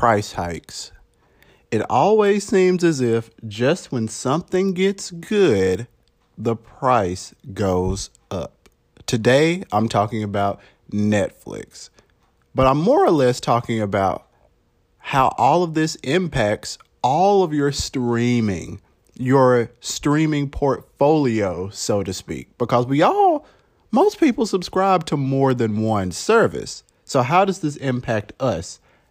price hikes, it always seems as if just when something gets good, the price goes up. Today, I'm talking about Netflix, but I'm more or less talking about how all of this impacts all of your streaming, your streaming portfolio, so to speak, because we all, most people subscribe to more than one service. So, how does this impact us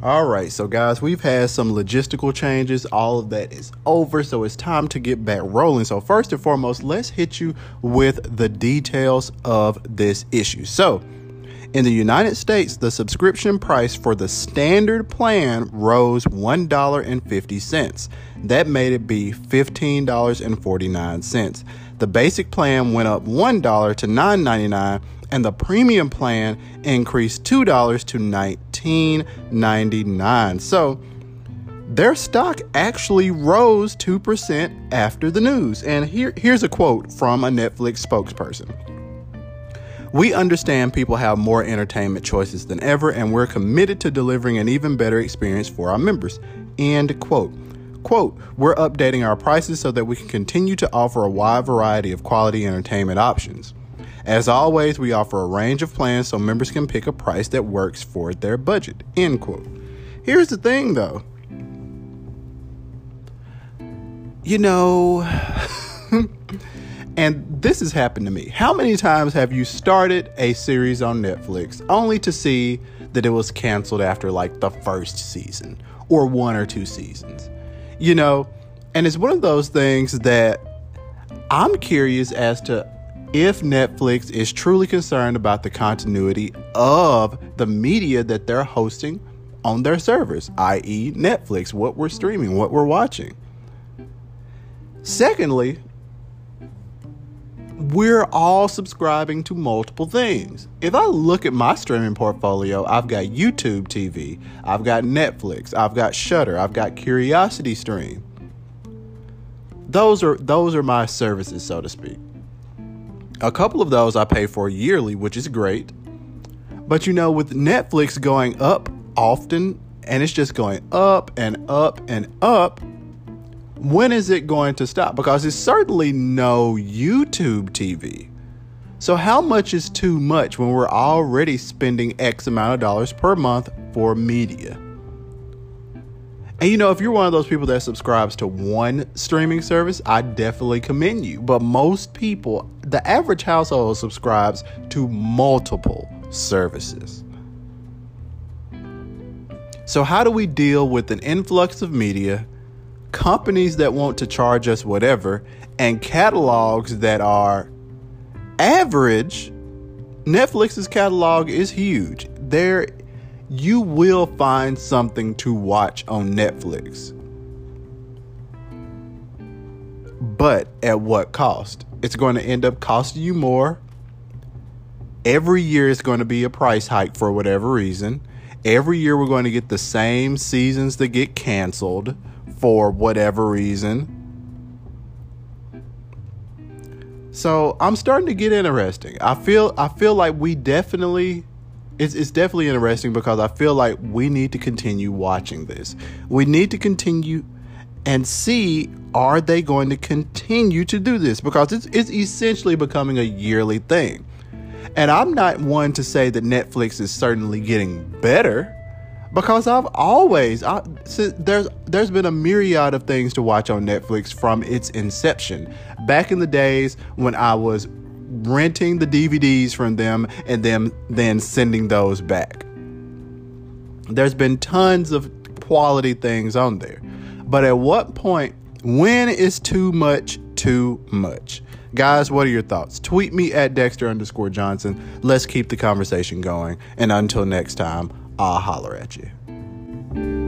All right, so guys, we've had some logistical changes. All of that is over, so it's time to get back rolling. So, first and foremost, let's hit you with the details of this issue. So, in the United States, the subscription price for the standard plan rose $1.50. That made it be $15.49. The basic plan went up $1 to $9.99 and the premium plan increased $2 to $19.99. So their stock actually rose 2% after the news. And here, here's a quote from a Netflix spokesperson. We understand people have more entertainment choices than ever, and we're committed to delivering an even better experience for our members. End quote. Quote, we're updating our prices so that we can continue to offer a wide variety of quality entertainment options. As always, we offer a range of plans so members can pick a price that works for their budget. End quote. Here's the thing though. You know, and this has happened to me. How many times have you started a series on Netflix only to see that it was canceled after like the first season or one or two seasons? You know, and it's one of those things that I'm curious as to if Netflix is truly concerned about the continuity of the media that they're hosting on their servers, i.e., Netflix, what we're streaming, what we're watching. Secondly, we're all subscribing to multiple things. If I look at my streaming portfolio, I've got YouTube TV, I've got Netflix, I've got Shudder, I've got Curiosity Stream. Those are those are my services, so to speak. A couple of those I pay for yearly, which is great. But you know, with Netflix going up often and it's just going up and up and up, when is it going to stop? Because it's certainly no YouTube TV. So, how much is too much when we're already spending X amount of dollars per month for media? And you know, if you're one of those people that subscribes to one streaming service, I definitely commend you. But most people, the average household subscribes to multiple services. So, how do we deal with an influx of media, companies that want to charge us whatever, and catalogs that are average? Netflix's catalog is huge. There you will find something to watch on Netflix. But at what cost? It's going to end up costing you more. Every year it's going to be a price hike for whatever reason. Every year we're going to get the same seasons that get canceled for whatever reason. So I'm starting to get interesting. I feel I feel like we definitely it's, it's definitely interesting because I feel like we need to continue watching this. We need to continue and see are they going to continue to do this because it's, it's essentially becoming a yearly thing. And I'm not one to say that Netflix is certainly getting better because I've always I, there's there's been a myriad of things to watch on Netflix from its inception. Back in the days when I was renting the DVDs from them and them then sending those back. There's been tons of quality things on there. But at what point, when is too much too much? Guys, what are your thoughts? Tweet me at Dexter underscore Johnson. Let's keep the conversation going. And until next time, I'll holler at you.